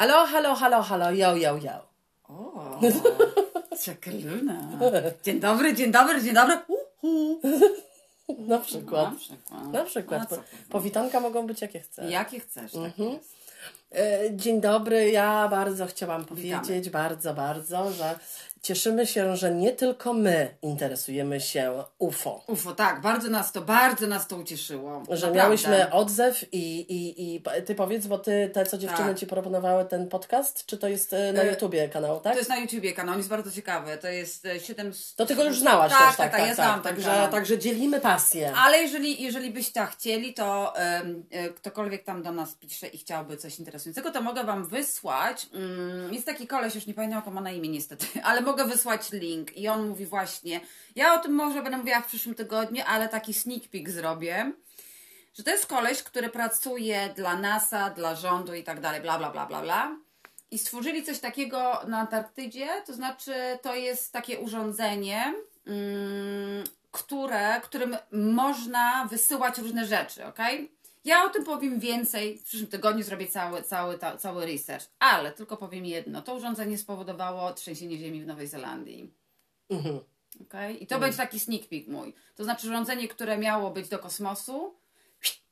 Halo, halo, halo, halo, yo, yo, yo. O, czekeluna. Dzień dobry, dzień dobry, dzień dobry. Uhu. Na przykład. Na przykład. Na przykład. Po, powitanka mogą być jakie chcę. Jakie chcesz, tak Mhm. E, Dzień dobry, ja bardzo chciałam powiedzieć, bardzo, bardzo, że cieszymy się, że nie tylko my interesujemy się UFO. UFO, tak, bardzo nas to, bardzo nas to ucieszyło. Że Naprawdę. miałyśmy odzew i, i, i ty powiedz, bo ty, te co dziewczyny Tak. ci proponowały ten podcast, czy to jest e, na E, YouTubie kanał, tak? To jest na YouTubie kanał, on jest bardzo ciekawy. To jest e, 7... To ty go już znałaś tak, też, tak, tak, tak, ja tak, znam ten Także, także dzielimy pasję. Ale jeżeli, jeżeli byście chcieli, to e, ktokolwiek tam do nas pisze i chciałby coś interesującego, to mogę Wam wysłać. Mm, jest taki koleś, już nie pamiętam jak ma na imię niestety, ale mogę wysłać link i on mówi właśnie, ja o tym może będę mówiła w przyszłym tygodniu, ale taki sneak peek zrobię, że to jest koleś, który pracuje dla NASA, dla rządu i tak dalej, bla, bla, bla, bla, bla. I stworzyli coś takiego na Antarktydzie, to znaczy to jest takie urządzenie, mm, które, którym można wysyłać różne rzeczy, ok? Ja o tym powiem więcej w przyszłym tygodniu, zrobię cały, cały, ta, cały research, ale tylko powiem jedno. To urządzenie spowodowało trzęsienie ziemi w Nowej Zelandii. Mhm. Okay? I to będzie taki sneak peek mój. To znaczy urządzenie, które miało być do kosmosu,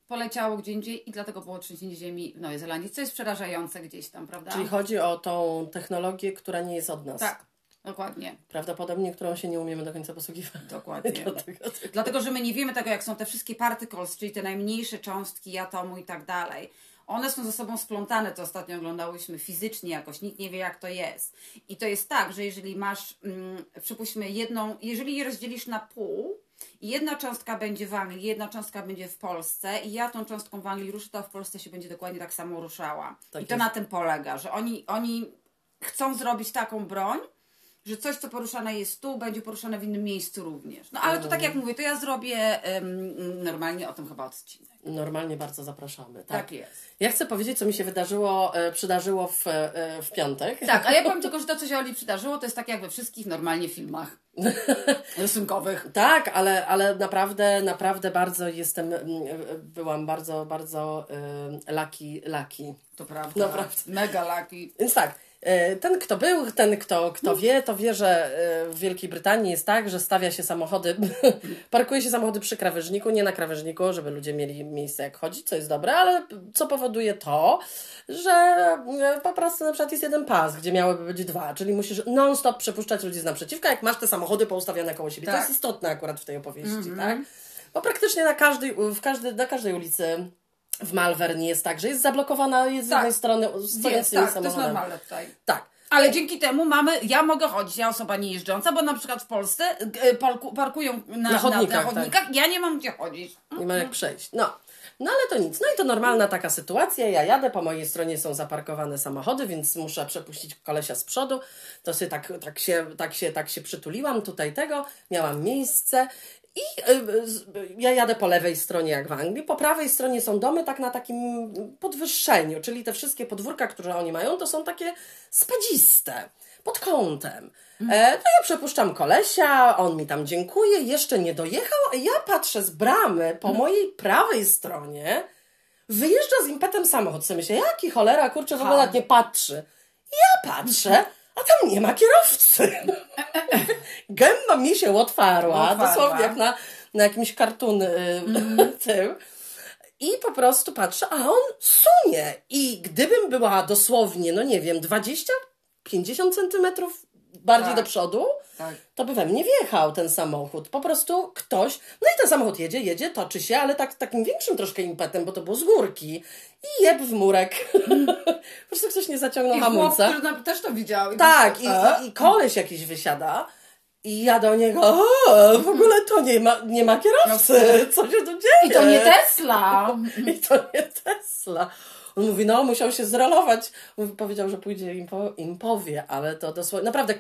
poleciało gdzie indziej i dlatego było trzęsienie ziemi w Nowej Zelandii, co jest przerażające gdzieś tam, prawda? Czyli chodzi o tą technologię, która nie jest od nas. Tak, dokładnie. Prawdopodobnie, którą się nie umiemy do końca posługiwać. Dokładnie. Dlatego- Dlatego, że my nie wiemy tego, jak są te wszystkie particles, czyli te najmniejsze cząstki atomu i tak dalej. One są ze sobą splątane, to ostatnio oglądałyśmy fizycznie jakoś, nikt nie wie jak to jest. I to jest tak, że jeżeli masz, mm, przypuśćmy jedną, jeżeli je rozdzielisz na pół, i jedna cząstka będzie w Anglii, jedna cząstka będzie w Polsce i ja tą cząstką w Anglii ruszę, to w Polsce się będzie dokładnie tak samo ruszała. Tak I to jest. na tym polega, że oni, oni chcą zrobić taką broń, że coś, co poruszane jest tu, będzie poruszane w innym miejscu również. No ale to tak jak mówię, to ja zrobię em, normalnie o tym chyba odcinek. Normalnie bardzo zapraszamy. Tak. Tak jest. Ja chcę powiedzieć, co mi się wydarzyło, e, przydarzyło w, e, w piątek. Tak, a ja powiem tylko, że to, co się Oli przydarzyło, to jest tak jak we wszystkich normalnie filmach rysunkowych. Tak, ale, ale naprawdę, naprawdę bardzo jestem, e, byłam bardzo, bardzo lucky, lucky. To prawda. Naprawdę. Mega lucky. Więc tak, ten kto był, ten kto, kto wie, to wie, że e, w Wielkiej Brytanii jest tak, że stawia się samochody, parkuje się samochody przy krawężniku, nie na krawężniku, żeby ludzie mieli miejsce jak chodzić, co jest dobre, ale co powoduje to, że e, po prostu na przykład jest jeden pas, gdzie miałyby być dwa, czyli musisz non-stop przepuszczać ludzi z naprzeciwka, jak masz te samochody poustawione koło siebie. To Tak. jest istotne akurat w tej opowieści, tak? Bo praktycznie na każdej, w każdej, na każdej ulicy w Malvern jest tak, że jest zablokowana jest z Tak. jednej strony stojącymi Jest, tak, to jest samochodami. normalne tutaj. Tak. Ale dzięki temu mamy, ja mogę chodzić, ja osoba nie jeżdżąca, bo na przykład w Polsce e, parku, parkują na, Na chodnikach, na, na chodnikach ja nie mam gdzie chodzić. Nie ma jak przejść. No. No ale to nic. No i to normalna taka sytuacja. Ja jadę, po mojej stronie są zaparkowane samochody, więc muszę przepuścić kolesia z przodu. To sobie tak, tak, się, tak, się, tak się przytuliłam tutaj tego, miałam miejsce. I y, ja jadę po lewej stronie, jak w Anglii. Po prawej stronie są domy tak na takim podwyższeniu, czyli te wszystkie podwórka, które oni mają, to są takie spadziste, pod kątem. E, to ja przepuszczam kolesia, on mi tam dziękuje, jeszcze nie dojechał, a ja patrzę z bramy po mojej prawej stronie, wyjeżdża z impetem samochód. Sobie myślę, jaki cholera, kurczę, w ogóle nie patrzy. Ja patrzę, a tam nie ma kierowcy. Gęba mi się otwarła, Otwarła. dosłownie jak na, na jakimś kartun y, tym. I po prostu patrzę, a on sunie. I gdybym była dosłownie, no nie wiem, 20-50 centymetrów bardziej Tak. do przodu, Tak. to by we mnie wjechał ten samochód. Po prostu ktoś, no i ten samochód jedzie, jedzie, toczy się, ale tak, takim większym troszkę impetem, bo to było z górki. I jeb w murek. po prostu ktoś nie zaciągnął I chłop, hamulca. który na- też to widział. I Tak, i, A? i, koleś jakiś wysiada. I ja do niego, o, w ogóle to nie ma, nie ma kierowcy, co się tu dzieje? I to nie Tesla. I to nie Tesla. On mówi, no musiał się zrolować. Mówi, powiedział, że pójdzie im, po, im powie, ale to dosłownie, naprawdę,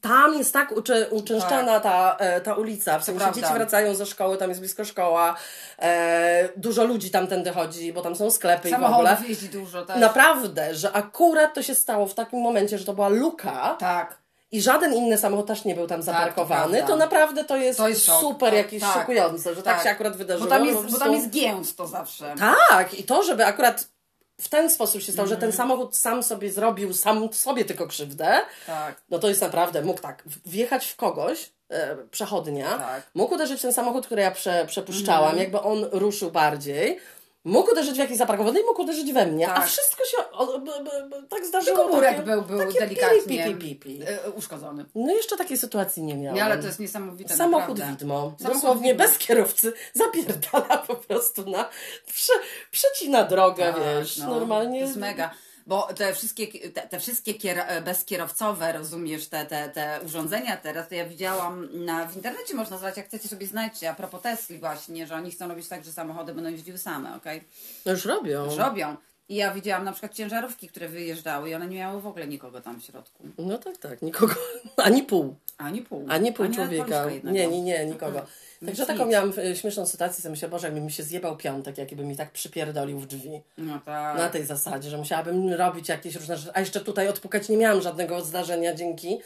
tam jest tak uczy, uczęszczana ta, e, ta ulica, w sensie dzieci wracają ze szkoły, tam jest blisko szkoła, e, dużo ludzi tamtędy chodzi, bo tam są sklepy i w ogóle. Samochodów jeździ dużo też. Naprawdę, że akurat to się stało w takim momencie, że to była luka Tak. i żaden inny samochód też nie był tam zaparkowany, prawda. to naprawdę to jest, To jest szok. super Tak, jakieś tak. szokujące, że tak. Tak. się akurat wydarzyło. Bo tam jest, bo prostu- tam jest gęsto zawsze. tak, i to, żeby akurat w ten sposób się stało, że ten samochód sam sobie zrobił, sam sobie tylko krzywdę, Tak. no to jest naprawdę, mógł tak, wjechać w kogoś, e, przechodnia, Tak. Mhm. mógł uderzyć w ten samochód, który ja prze, przepuszczałam, jakby on ruszył bardziej, mógł uderzyć w jakiś zaparkowany i mógł uderzyć we mnie, a Tak. wszystko się o, b, b, b, tak zdarzyło. Tylko murek takie- był, był takie delikatnie Pi, pi, pi, pi. e, uszkodzony. No jeszcze takiej sytuacji nie miałam. Nie, ale to jest niesamowite. Samochód naprawdę. widmo. Samochód Dosłownie widmo. bez kierowcy zapierdala po prostu na. Prze, przecina drogę, Tak, wiesz. no, normalnie. To jest mega. Bo te wszystkie, te, te wszystkie kier, bezkierowcowe, rozumiesz, te, te, te urządzenia teraz, to ja widziałam na, w internecie można znaleźć, jak chcecie sobie znajdźcie, a propos Tesli właśnie, że oni chcą robić tak, że samochody będą jeździły same, okej? No już robią. Już robią. I ja widziałam na przykład ciężarówki, które wyjeżdżały i one nie miały w ogóle nikogo tam w środku. No tak, tak. Nikogo. Ani pół. Ani pół. Ani pół nawet człowieka. Nie, nie, nie, nikogo. Nic, Także taką miałam e, śmieszną sytuację, sobie myślałam, Boże, jakby mi się zjebał piątek, jakiby mi tak przypierdolił w drzwi. No tak. Na tej zasadzie, że musiałabym robić jakieś różne rzeczy. A jeszcze tutaj odpukać nie miałam żadnego zdarzenia dzięki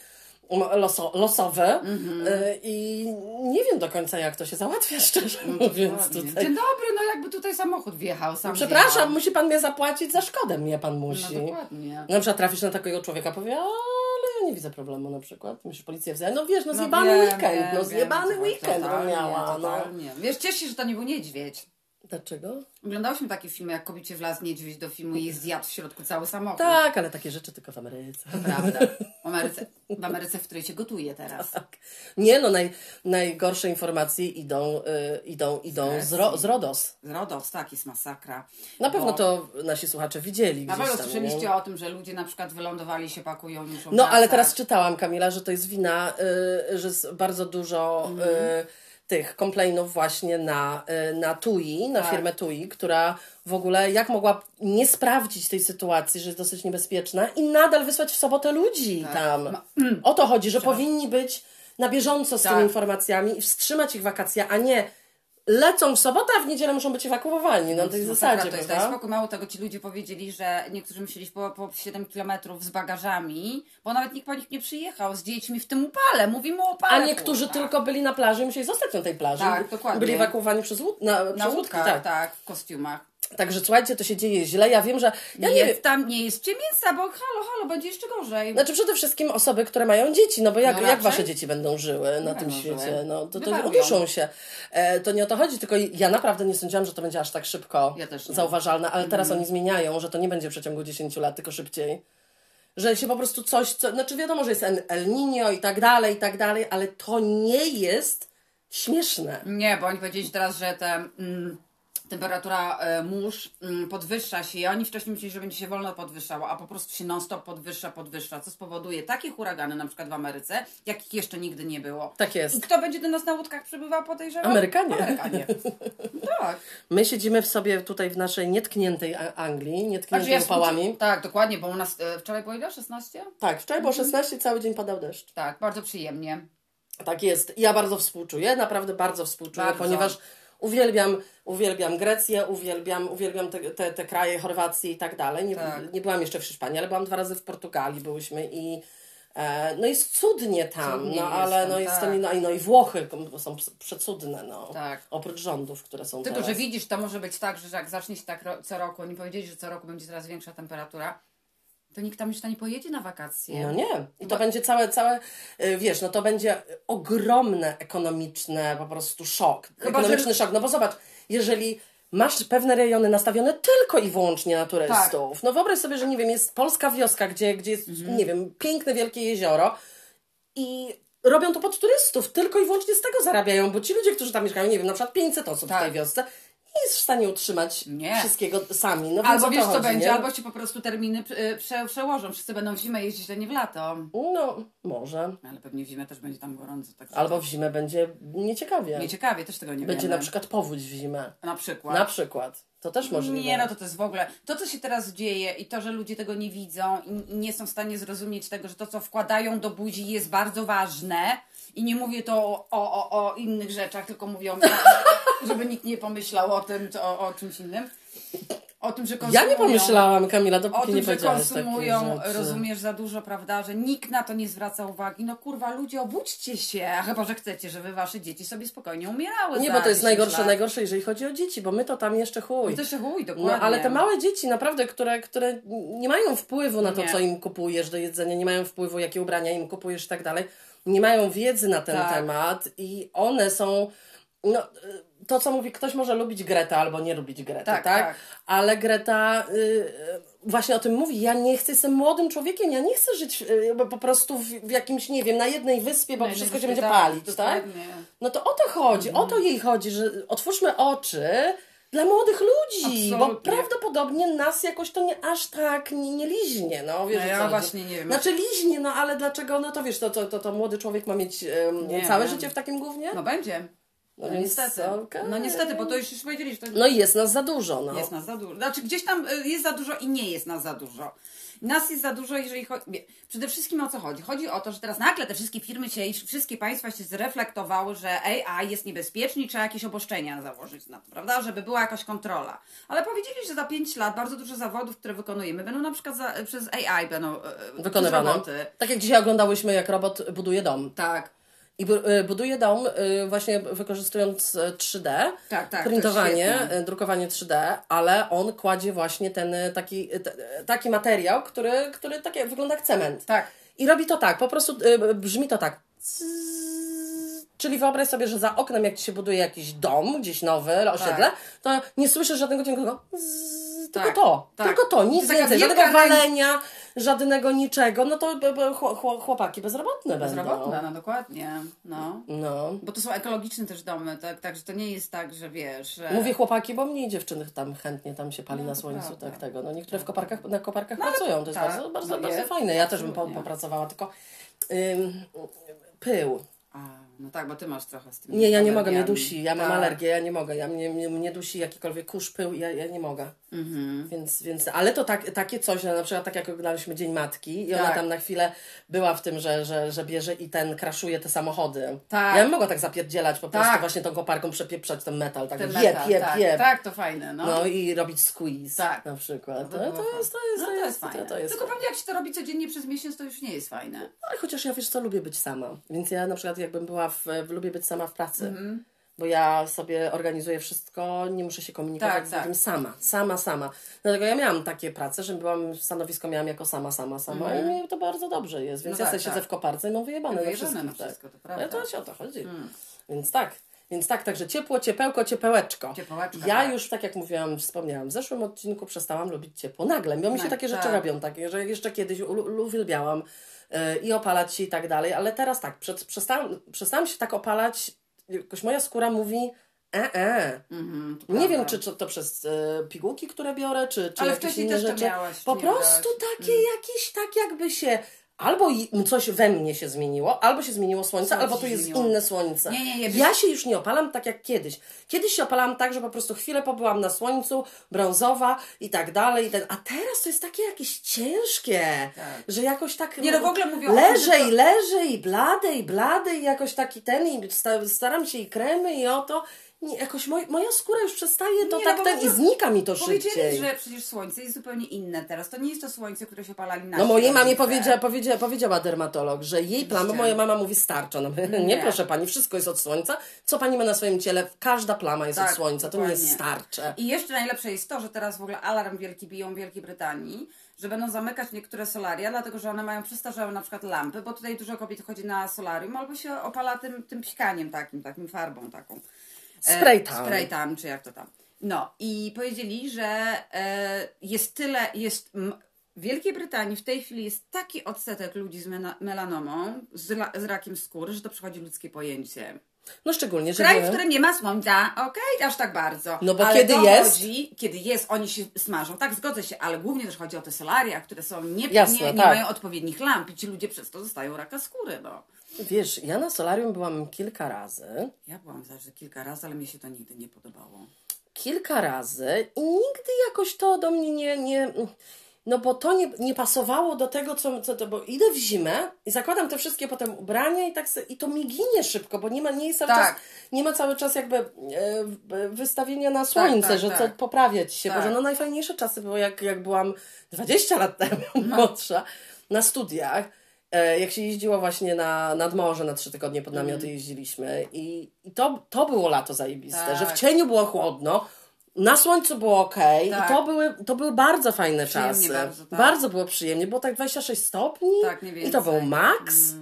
um, loso, losowe Mhm. E, i nie wiem do końca jak to się załatwia, szczerze mówiąc Dokładnie. tutaj. Dzień dobry, no jakby tutaj samochód wjechał, sam Przepraszam, wjechał. musi pan mnie zapłacić za szkodę, mnie pan musi. No dokładnie. Na przykład trafisz na takiego człowieka, powie, ja nie widzę problemu na przykład. Musisz policję wziąć. No wiesz, no No zjebany wiem, weekend, no wiem, zjebany weekend totalnie, miała, no. totalnie. Wiesz, cieszę się, że to nie był niedźwiedź. Dlaczego? Oglądałyśmy taki film, jak kobiecie wlazł niedźwiedź do filmu i zjadł w środku cały samochód. Tak, ale takie rzeczy tylko w Ameryce. Prawda. W Ameryce, w Ameryce, w której się gotuje teraz. Tak. Nie no, naj, najgorsze informacje idą, y, idą, idą z, ro, z RODOS. Z RODOS, tak, jest masakra. Na pewno Bo- to nasi słuchacze widzieli Na pewno słyszeliście nie? o tym, że ludzie na przykład wylądowali, się pakują, muszą No ale teraz czytałam, Kamila, że to jest wina, y, że jest bardzo dużo Mhm. y, tych komplainów właśnie na, y, na TUI, na Tak. firmę TUI, która w ogóle jak mogła nie sprawdzić tej sytuacji, że jest dosyć niebezpieczna i nadal wysłać w sobotę ludzi Tak. tam. O to chodzi, że powinni być na bieżąco z Tak. tymi informacjami i wstrzymać ich wakacje, a nie lecą w sobotę, a w niedzielę muszą być ewakuowani. Na tej Masakra zasadzie, to jest, prawda? daj spokój, mało tego, ci ludzie powiedzieli, że niektórzy musieli po, po 7 kilometrów z bagażami, bo nawet nikt po nich nie przyjechał z dziećmi w tym upale. Mówimy o upale. A niektórzy kurwa. tylko byli na plaży i musieli zostać na tej plaży. Tak, dokładnie. Byli ewakuowani przez, łód, na, Na przez łódki. Tak. tak. w kostiumach. Także słuchajcie, to się dzieje źle. Ja wiem, że. Ja nie nie jest tam, nie jest mięsa, bo halo, halo, będzie jeszcze gorzej. Znaczy przede wszystkim osoby, które mają dzieci, no bo jak, No jak wasze dzieci będą żyły na tym będą świecie? żyły. No to, to uduszą się. E, to nie o to chodzi, tylko ja naprawdę nie sądziłam, że to będzie aż tak szybko Ja nie. zauważalne, ale teraz Mhm. oni zmieniają, że to nie będzie w przeciągu 10 lat, tylko szybciej. Że się po prostu coś, co, znaczy wiadomo, że jest El El Niño i tak dalej, i tak dalej, ale to nie jest śmieszne. Nie, bo oni powiedzieli teraz, że te, mm, temperatura e, mórz mm, podwyższa się i oni wcześniej myśleli, że będzie się wolno podwyższała, a po prostu się non-stop podwyższa, podwyższa, co spowoduje takie huragany na przykład w Ameryce, jakich jeszcze nigdy nie było. Tak jest. I kto będzie do nas na łódkach przybywał, podejrzewam? Amerykanie. Amerykanie. tak. My siedzimy w sobie tutaj w naszej nietkniętej Anglii, nietkniętej Znaczy upałami. Tak, dokładnie, bo u nas e, wczoraj było ile? 16? Tak, wczoraj Mhm. było 16, cały dzień padał deszcz. Tak, bardzo przyjemnie. Tak jest. Ja bardzo współczuję, naprawdę bardzo współczuję, Bardzo. ponieważ uwielbiam, uwielbiam Grecję, uwielbiam, uwielbiam te, te, te kraje, Chorwację i tak dalej. Nie, Tak. nie byłam jeszcze w Hiszpanii, ale byłam dwa razy w Portugalii, byłyśmy i e, no jest cudnie tam, no ale no jest to tak. no, i- no i Włochy są przecudne, no. Tak. Oprócz rządów, które są Tylko, teraz. że widzisz, to może być tak, że jak zacznie się tak ro- co roku, oni powiedzieli, że co roku będzie coraz większa temperatura, to nikt tam już nie pojedzie na wakacje. No nie. I to będzie całe, całe, y, wiesz, no to będzie ogromne ekonomiczne po prostu szok. Chyba, Ekonomiczny szok. No bo zobacz, jeżeli masz pewne rejony nastawione tylko i wyłącznie na turystów, Tak. no wyobraź sobie, że nie wiem, jest polska wioska, gdzie, gdzie jest, Mhm. nie wiem, piękne, wielkie jezioro i robią to pod turystów, tylko i wyłącznie z tego zarabiają, bo ci ludzie, którzy tam mieszkają, nie wiem, na przykład 500 osób w Tak. tej wiosce, nie jest w stanie utrzymać Nie. wszystkiego sami. No Albo wiesz co chodzi, będzie, nie? albo się po prostu terminy y, prze, przełożą. Wszyscy będą w zimę jeździć, a nie w lato. No, może. Ale pewnie w zimę też będzie tam gorąco. Tak Albo w zimę będzie nieciekawie. Nieciekawie, też tego nie Będzie wiemy. na przykład powódź w zimę. Na przykład. Na przykład. To też możliwe. Nie, no to to jest w ogóle. To, co się teraz dzieje i to, że ludzie tego nie widzą i, i nie są w stanie zrozumieć tego, że to, co wkładają do buzi jest bardzo ważne. I nie mówię to o, o, o, o innych rzeczach, tylko mówię o, żeby nikt nie pomyślał o tym, o, o czymś innym. O tym, że Ja konsumują. nie pomyślałam, Kamila, O dopóki tym, nie że konsumują, rozumiesz, za dużo, prawda, że nikt na to nie zwraca uwagi. No kurwa, ludzie, obudźcie się, a chyba, że chcecie, żeby wasze dzieci sobie spokojnie umierały Nie, bo to jest 10 najgorsze, lat. najgorsze, jeżeli chodzi o dzieci, bo my to tam jeszcze chuj. No to jeszcze chuj, dokładnie. No, ale te małe dzieci, naprawdę, które, które nie mają wpływu na to, Nie. co im kupujesz do jedzenia, nie mają wpływu, jakie ubrania im kupujesz i tak dalej, nie mają wiedzy na ten Tak. temat i one są. No, to, co mówi, ktoś może lubić Gretę albo nie lubić Grety, tak? Tak, tak. Ale Greta y, y, właśnie o tym mówi. Ja nie chcę, jestem młodym człowiekiem, ja nie chcę żyć y, po prostu w, w jakimś, nie wiem, na jednej wyspie, bo Na wszystko się będzie tak, palić, tak? dokładnie. No to o to chodzi, o to jej chodzi, że otwórzmy oczy dla młodych ludzi, bo Absolutnie. prawdopodobnie nas jakoś to nie aż tak nie, nie liźnie, no wiesz No ja co właśnie nie wiem. Znaczy liźnie, no ale dlaczego, no to wiesz, to, to, to, to młody człowiek ma mieć em, Nie całe wiem. życie w takim gównie? No będzie. No, więc niestety. okej. No niestety, bo to już, już powiedzieli, że to No i jest nas za dużo, no. jest nas za dużo. Znaczy gdzieś tam y, jest za dużo i nie jest nas za dużo. Nas jest za dużo, jeżeli chodzi. Przede wszystkim o co chodzi? Chodzi o to, że teraz nagle te wszystkie firmy się i wszystkie państwa się zreflektowały, że AI jest niebezpieczny i trzeba jakieś oboszczenia założyć na to, prawda? Żeby była jakaś kontrola. Ale powiedzieli, że za 5 lat bardzo dużo zawodów, które wykonujemy, będą na przykład za, przez AI będą e, e, Wykonywane. Tak jak dzisiaj oglądałyśmy, jak robot buduje dom. Tak. I y, buduje dom y, właśnie wykorzystując y, 3D, Tak, tak, jest printowanie, drukowanie 3D, ale on kładzie właśnie ten taki, t- taki materiał, który, który takie, wygląda jak cement. Tak. I robi to tak, po prostu brzmi to tak. Czyli wyobraź sobie, że za oknem, jak ci się buduje jakiś dom, gdzieś nowy, osiedle, to nie słyszysz żadnego dźwięku, tylko zzz, tylko Tak, to, tak. tylko to, To nic taka więcej, żadnego ręka- walenia, żadnego niczego, no to chło- chło- chłopaki bezrobotne będą. Bezrobotna, no dokładnie. No. No. Bo to są ekologiczne też domy, tak, także to nie jest tak, że wiesz, że... Mówię chłopaki, bo mniej dziewczyny tam chętnie tam się pali No, na to słońcu, prawda. tak tego. No niektóre w koparkach, na koparkach ale- pracują, to jest tak, bardzo, bardzo, no bardzo jest, fajne. Ja też bym po, popracowała, tylko ym, pył. A, no tak, bo ty masz trochę z tym. Nie, ja nie mogę, mnie dusi, ja mam tak. alergię, ja nie mogę, ja, mnie, mnie, mnie dusi jakikolwiek kurz, pył, ja, ja nie mogę. Mhm. Więc, więc, ale to tak, takie coś, no, na przykład tak jak oglądaliśmy Dzień Matki i ona Tak. tam na chwilę była w tym, że, że, że bierze i ten kraszuje te samochody. Tak. Ja bym mogła tak zapierdzielać po prostu Tak. właśnie tą koparką, przepieprzać ten metal, tak Ten jeb, metal, jeb, tak, jeb. tak, to fajne, no. No i robić squeeze Tak. na przykład. To To, jest, to jest, no, to jest, fajne. to, to jest Tylko pewnie jak się to robi codziennie przez miesiąc, to już nie jest fajne. Ale chociaż ja wiesz co, lubię być sama. Więc ja na przykład jakbym była w, w lubię być sama w pracy. Mhm. Bo ja sobie organizuję wszystko, nie muszę się komunikować Tak, z tak. nikim sama, sama, sama. Dlatego ja miałam takie prace, że byłam, stanowisko miałam jako sama, sama, sama i mi to bardzo dobrze jest. Więc No ja tak, sobie siedzę tak. w koparce i mam wyjebane na Wyjebane na tak. wszystko, to prawda. Ale to się o to chodzi. Więc tak. Więc tak, także ciepło, ciepełko, ciepełeczko. Ciepełeczko, ja tak. już, tak jak mówiłam, wspomniałam, w zeszłym odcinku przestałam lubić ciepło. Nagle, bo mi się Tak, takie rzeczy tak. robią, takie, że jeszcze kiedyś uwielbiałam yy, i opalać się i tak dalej, ale teraz tak, przed, przestałam, przestałam się tak opalać, jakoś moja skóra mówi e, e. To Nie wiem, czy, czy to przez e, pigułki, które biorę, czy, czy Ale jakieś wcześniej inne rzeczy. miałaś, po prostu takie jakieś, tak jakby się... Albo coś we mnie się zmieniło, albo się zmieniło słońce, Słońce albo się jest zmieniło. inne słońce. Nie, nie, nie, Ja się już nie opalam tak jak kiedyś. Kiedyś się opalałam tak, że po prostu chwilę pobyłam na słońcu, brązowa i tak dalej. I ten, a teraz to jest takie jakieś ciężkie, Tak. że jakoś tak Nie, no w ogóle mówię o tym, to- i blady i jakoś taki ten i sta- staram się i kremy i oto. Nie, jakoś moj, moja skóra już przestaje to Nie, tak no ten i znika mi to Powiedzieli, szybciej. że przecież słońce jest zupełnie inne teraz. To nie jest to słońce, które się opalali na No mojej mamie powiedziała, powiedziała, powiedziała dermatolog, że jej plama, moja mama mówi starcza. No, nie, Nie. proszę pani, wszystko jest od słońca. Co pani ma na swoim ciele? Każda plama jest Tak, od słońca, to nie jest dokładnie. starcze. I jeszcze najlepsze jest to, że teraz w ogóle alarm wielki biją w Wielkiej Brytanii, że będą zamykać niektóre solaria, dlatego że one mają przestarzałe na przykład lampy, bo tutaj dużo kobiet chodzi na solarium albo się opala tym, tym psikaniem takim, takim farbą taką. E, Spray tan. Spray tan, czy jak to tam. No i powiedzieli, że e, jest tyle, jest... W Wielkiej Brytanii w tej chwili jest taki odsetek ludzi z melanomą, z, z rakiem skóry, że to przychodzi ludzkie pojęcie. No szczególnie, że Kraj, w którym nie ma słońca, okej, aż tak bardzo. No bo ale kiedy jest? Chodzi, kiedy jest, oni się smażą. Tak, zgodzę się, ale głównie też chodzi o te solaria, które są nie, Jasne, nie, nie tak. mają odpowiednich lamp i ci ludzie przez to dostają raka skóry, no. Wiesz, ja na solarium byłam kilka razy. Ja byłam zawsze kilka razy, ale mi się to nigdy nie podobało. Kilka razy i nigdy jakoś to do mnie nie, nie, no bo to nie, nie pasowało do tego, co, co to, bo idę w zimę i zakładam te wszystkie potem ubrania i tak se, i to mi ginie szybko, bo nie ma, nie jest cały Tak. czas, nie ma cały czas jakby e, wystawienia na słońce, tak, że tak. co poprawiać się, Tak. Boże, no najfajniejsze czasy były jak, jak byłam 20 lat temu młodsza na studiach, e, jak się jeździło właśnie na, nad morze na trzy tygodnie pod namioty jeździliśmy i, i to, to było lato zajebiste, Tak. że w cieniu było chłodno, na słońcu było ok Tak. i to były, to były bardzo fajne Przyjemnie czasy. bardzo, tak. Bardzo było przyjemnie, było tak 26 stopni Tak, i to był maks,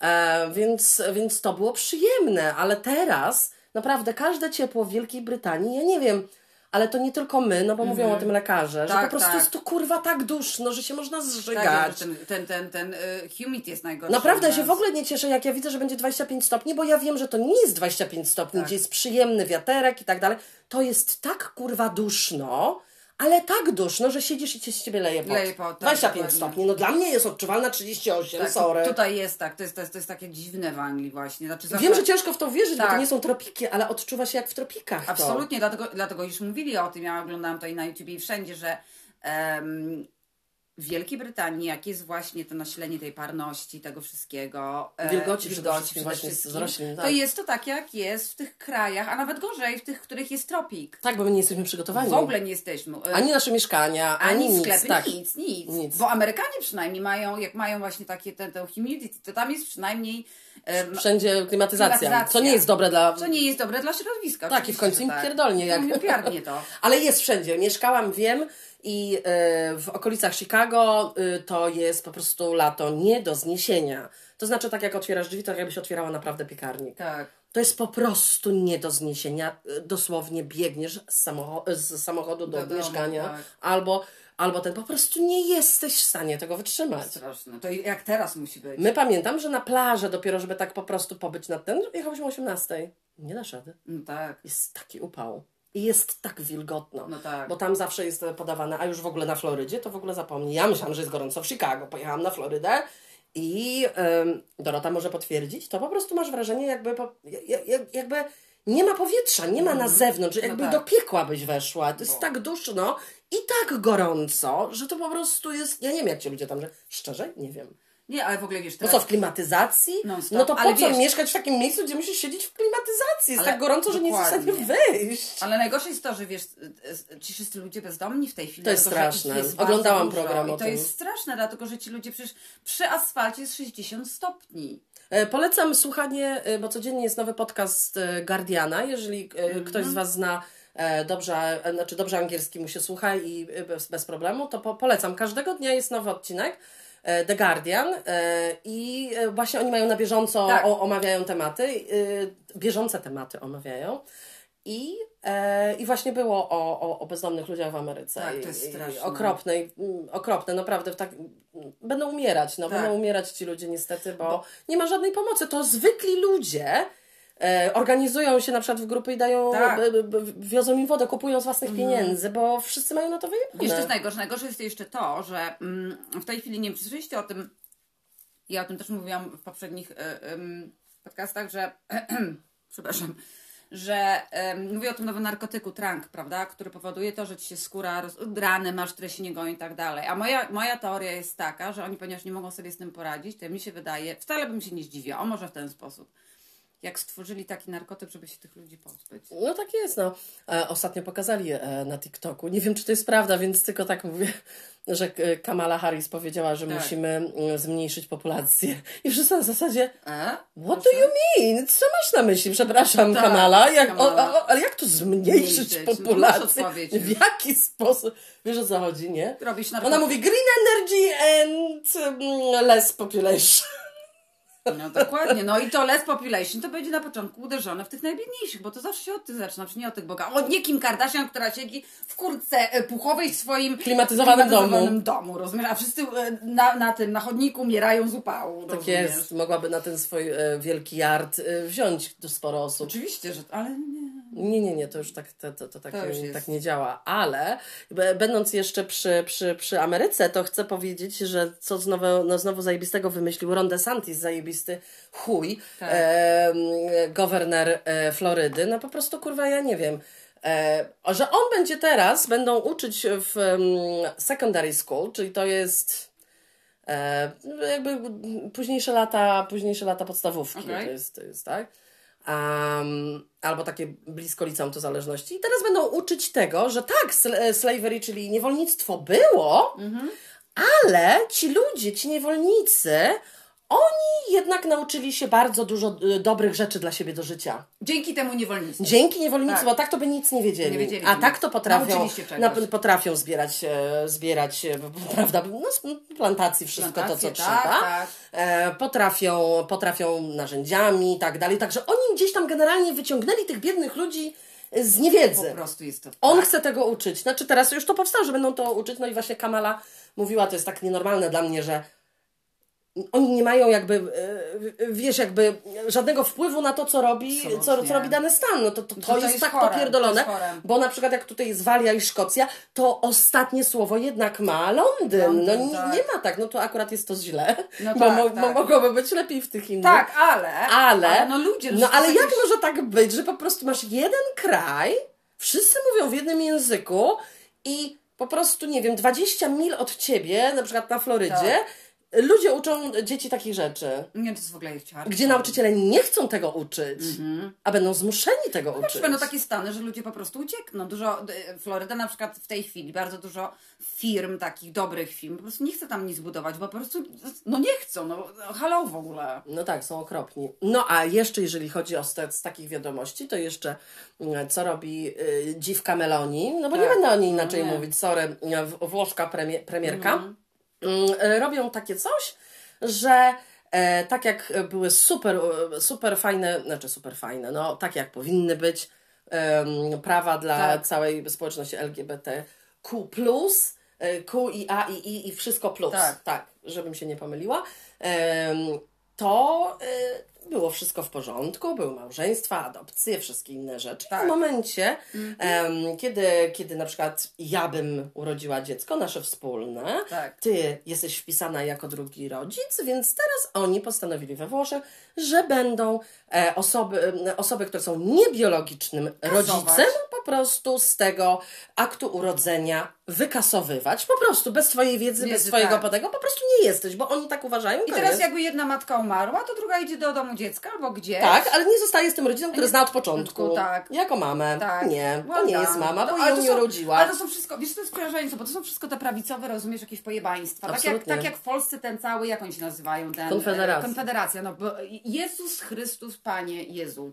e, więc, więc to było przyjemne, ale teraz naprawdę każde ciepło w Wielkiej Brytanii, ja nie wiem, ale to nie tylko my, no bo mówią o tym lekarze, że Tak, po prostu tak. jest tu kurwa tak duszno, że się można Tak, zżygać. że ten, ten, ten, ten y, humid jest najgorszy. Naprawdę ja się w ogóle nie cieszę, jak ja widzę, że będzie 25 stopni, bo ja wiem, że to nie jest 25 stopni, Tak. gdzie jest przyjemny wiaterek i tak dalej. To jest tak kurwa duszno, ale tak duszno, że siedzisz i cię z ciebie leje pot. Leje pot, tak, 25 dokładnie. stopni. No dla mnie jest odczuwalna 38, Tak, sorry. Tutaj jest tak, to jest, to, jest, to jest takie dziwne w Anglii właśnie. Znaczy, Wiem, zawsze- że ciężko w to wierzyć, bo Tak. to nie są tropiki, ale odczuwa się jak w tropikach. To. Absolutnie, dlatego, dlatego już mówili o tym, ja oglądałam to i na YouTube i wszędzie, że em, w Wielkiej Brytanii, jak jest właśnie to nasilenie tej parności, tego wszystkiego, e, Wilgoci przede wilgoci wszystkim roślin, to tak. jest to tak, jak jest w tych krajach, a nawet gorzej, w tych, w których jest tropik. Tak, bo my nie jesteśmy przygotowani. W ogóle nie jesteśmy. e, Ani nasze mieszkania, ani, ani nic. sklepy, tak. nic, nic, Nic. Bo Amerykanie przynajmniej mają, jak mają właśnie takie ten, ten humidity, to tam jest przynajmniej em, Wszędzie klimatyzacja, Klimatyzacja. co nie jest dobre dla... co nie jest dobre dla środowiska. Tak, i w końcu im że pierdolnie, jak- No, pierdnie to. Ale jest wszędzie. Mieszkałam, wiem i e, w okolicach Chicago e, to jest po prostu lato nie do zniesienia. To znaczy, tak jak otwierasz drzwi, to jakbyś otwierała naprawdę piekarnik. Tak. To jest po prostu nie do zniesienia. E, Dosłownie biegniesz z, samocho- z samochodu do, Do domu, mieszkania tak. albo, albo ten po prostu nie jesteś w stanie tego wytrzymać. Straszne. To jak teraz musi być. My pamiętam, że na plażę dopiero, żeby tak po prostu pobyć na ten, jechałyśmy o 18. Nie dasz rady. No tak. Jest taki upał. I jest tak wilgotno. No tak. Bo tam zawsze jest podawane, a już w ogóle na Florydzie, to w ogóle zapomnij. Ja myślałam, że jest gorąco w Chicago. Pojechałam na Florydę i ym, Dorota może potwierdzić, to po prostu masz wrażenie, jakby, jakby nie ma powietrza, nie ma na zewnątrz, No jakby tak. do piekła byś weszła. To jest tak duszno i tak gorąco, że to po prostu jest. Ja nie wiem, jak ci ludzie tam, że szczerze, nie wiem. Nie, ale w ogóle wiesz, Bo teraz... co, w klimatyzacji? No to po Ale co wiesz- mieszkać w takim miejscu, gdzie musisz siedzieć w klimatyzacji? Jest Ale tak gorąco, że nie jesteś w stanie dokładnie. wyjść. Ale najgorsze jest to, że wiesz, y, y, ci wszyscy ludzie bezdomni w tej chwili. To jest dlatego, straszne. jest Oglądałam dużo. program o I to tym. jest straszne, dlatego że ci ludzie przecież przy asfalcie jest 60 stopni. E, Polecam słuchanie, e, bo codziennie jest nowy podcast e, Guardiana. Jeżeli Mhm. ktoś z Was zna dobrze, znaczy dobrze angielski mu się słucha i bez, bez problemu, to po, polecam. Każdego dnia jest nowy odcinek. E, The Guardian e, i e, właśnie oni mają na bieżąco, Tak. o, omawiają tematy, bieżące tematy omawiają i, e, i właśnie było o, o, o bezdomnych ludziach w Ameryce. Tak, to I- jest i- straszne. Okropne, i, mm, okropne, naprawdę tak, będą umierać, no Tak. będą umierać ci ludzie niestety, bo, nie ma żadnej pomocy. To zwykli ludzie organizują się na przykład w grupy i dają, Tak. wiozą im wodę, kupują z własnych pieniędzy, bo wszyscy mają na to wyjebane. Jest najgorsze. Najgorsze jest jeszcze to, że mm, w tej chwili, nie wiem, czy słyszeliście o tym, ja o tym też mówiłam w poprzednich y, podcastach, że, przepraszam, że ym, mówię o tym nowym narkotyku, trank, prawda, który powoduje to, że ci się skóra, roz, rany masz, które się nie goją i tak dalej. A moja, moja teoria jest taka, że oni, ponieważ nie mogą sobie z tym poradzić, to mi się wydaje, wcale bym się nie zdziwiła, o może w ten sposób, jak stworzyli taki narkotyk, żeby się tych ludzi pozbyć. No tak jest, no. E, ostatnio pokazali e, na TikToku. Nie wiem, czy to jest prawda, więc tylko tak mówię, że e, Kamala Harris powiedziała, że Tak. musimy zmniejszyć populację. I wszyscy na zasadzie, E? what do you mean? Co masz na myśli? Przepraszam, Tak, Kamala. Jak, o, Kamala. o, ale jak to zmniejszyć Zmniejszyć? Populację? w jaki sposób? Wiesz o co chodzi, nie? Robisz Ona mówi green energy and mm, less population. No dokładnie, no i to less population to będzie na początku uderzone w tych najbiedniejszych, bo to zawsze się od tych zaczyna, czy nie od tych boga. O nie Kim Kardashian, która siedzi w kurtce e, puchowej w swoim Klimatyzowanym klimatyzowanym domu, rozumiesz? A wszyscy e, na, na tym, na chodniku umierają z upału, Tak rozumiesz? jest. Mogłaby na ten swój e, wielki yard e, wziąć sporo osób. Oczywiście, że... ale nie. Nie, nie, nie, to już tak, to, to, to tak, To nie, tak nie działa. Ale będąc jeszcze przy, przy, przy Ameryce, to chcę powiedzieć, że co znowu, no znowu zajebistego wymyślił Ron DeSantis, zajebisty chuj, Tak. e, gowerner e, Florydy. No po prostu, kurwa, ja nie wiem. E, że on będzie teraz, będą uczyć w um, secondary school, czyli to jest e, jakby późniejsze lata, późniejsze lata podstawówki. Okej. To, jest, to jest tak. Um, albo takie blisko liceum to zależności. I teraz będą uczyć tego, że tak, e, slavery, czyli niewolnictwo było, ale ci ludzie, ci niewolnicy, oni jednak nauczyli się bardzo dużo y, dobrych rzeczy dla siebie do życia. Dzięki temu niewolnictwu. Dzięki niewolnicy, Tak. bo tak to by nic nie wiedzieli. Nie wiedzieli. A tak to potrafią, na, potrafią zbierać, e, zbierać e, prawda, no, plantacji wszystko Plantacje, to, co tak, trzeba. tak. E, potrafią, potrafią narzędziami i tak dalej. Także oni gdzieś tam generalnie wyciągnęli tych biednych ludzi z niewiedzy. Po prostu jest to. On tak. chce tego uczyć. Znaczy teraz już to powstało, że będą to uczyć. No i właśnie Kamala mówiła, to jest tak nienormalne dla mnie, że oni nie mają jakby, e, wiesz, jakby żadnego wpływu na to, co robi, co, co robi dany stan. No to, to, to, to jest, jest tak chore, popierdolone, bo na przykład jak tutaj jest Walia i Szkocja, to ostatnie słowo jednak ma Londyn. No nie, tak. nie ma tak, no to akurat jest to źle, No bo, tak, mo- tak. mogłoby być lepiej w tych innych. Tak, ale. Ale, no ludzie. no ale to jak może tak być, że po prostu masz jeden kraj, wszyscy mówią w jednym języku i po prostu, nie wiem, 20 mil od ciebie, na przykład na Florydzie, Tak. Ludzie uczą dzieci takich rzeczy. Nie, to jest w ogóle ich ciarka. Gdzie nauczyciele nie chcą tego uczyć, a będą zmuszeni tego uczyć. Będą takie stany, że ludzie po prostu uciekną. Dużo, Floryda na przykład w tej chwili, bardzo dużo firm, takich dobrych firm, po prostu nie chce tam nic budować, bo po prostu, no nie chcą, no halo w ogóle. No tak, są okropni. No a jeszcze jeżeli chodzi o z, takich wiadomości, to jeszcze mm, co robi y, dziwka Meloni, no bo nie Tak. będę o niej inaczej No nie. mówić, sorry, y, w- włoszka premie, premierka, y, robią takie coś, że e, tak jak były super, e, super fajne, znaczy super fajne, no tak jak powinny być prawa dla Tak. całej społeczności LGBTQ+, e, Q i A i I i wszystko plus, Tak. tak żebym się nie pomyliła, to było wszystko w porządku, były małżeństwa, adopcje, wszystkie inne rzeczy. Tak. W momencie, em, kiedy, kiedy na przykład ja bym urodziła dziecko, nasze wspólne, Tak. ty jesteś wpisana jako drugi rodzic, więc teraz oni postanowili we Włoszech, że będą e, osoby, e, osoby, które są niebiologicznym rodzicem, po prostu z tego aktu urodzenia wykasowywać. Po prostu, bez twojej wiedzy, bez Wiedzy, twojego tak. podego, po prostu nie jesteś, bo oni tak uważają. I teraz jakby jedna matka umarła, to druga idzie do domu dziecka albo gdzieś. Tak, ale nie zostaje z tym rodzicem, który zna od początku. Tak. Jako mamę. Tak. Nie, to nie jest mama, bo No, ją nie są- urodziła. Ale to są wszystko, wiesz, to jest przerażające, bo to są wszystko te prawicowe, rozumiesz, jakieś pojebaństwa. Tak jak, tak jak w Polsce ten cały, jak oni się nazywają? Ten, Konfederacja. e, Konfederacja, no bo Jezus Chrystus, Panie Jezu.